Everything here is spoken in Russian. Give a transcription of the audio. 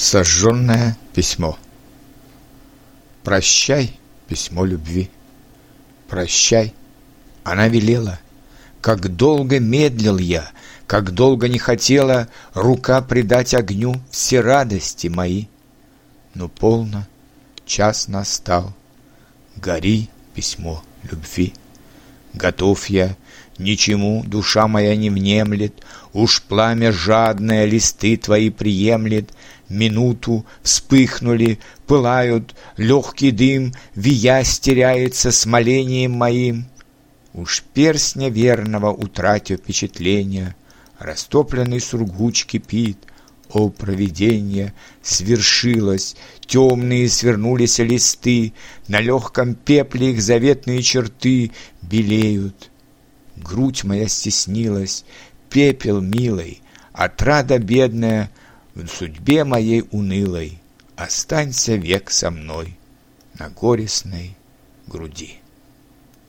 Сожженное письмо. Прощай, письмо любви. Прощай, она велела. Как долго медлил я Как долго не хотела Рука предать огню Все радости мои. Но полно, час настал. Гори, письмо любви. Готов я, ничему душа моя не внемлет, Уж пламя жадное листы твои приемлет, Минуту вспыхнули, пылают, легкий дым, Виясь теряется смолением моим. Уж перстня верного утратив впечатления, Растопленный сургуч кипит, о, провидение, свершилось, темные свернулись листы, На легком пепле их заветные черты белеют. Грудь моя стеснилась, пепел милый, Отрада бедная в судьбе моей унылой, Останься век со мной на горестной груди.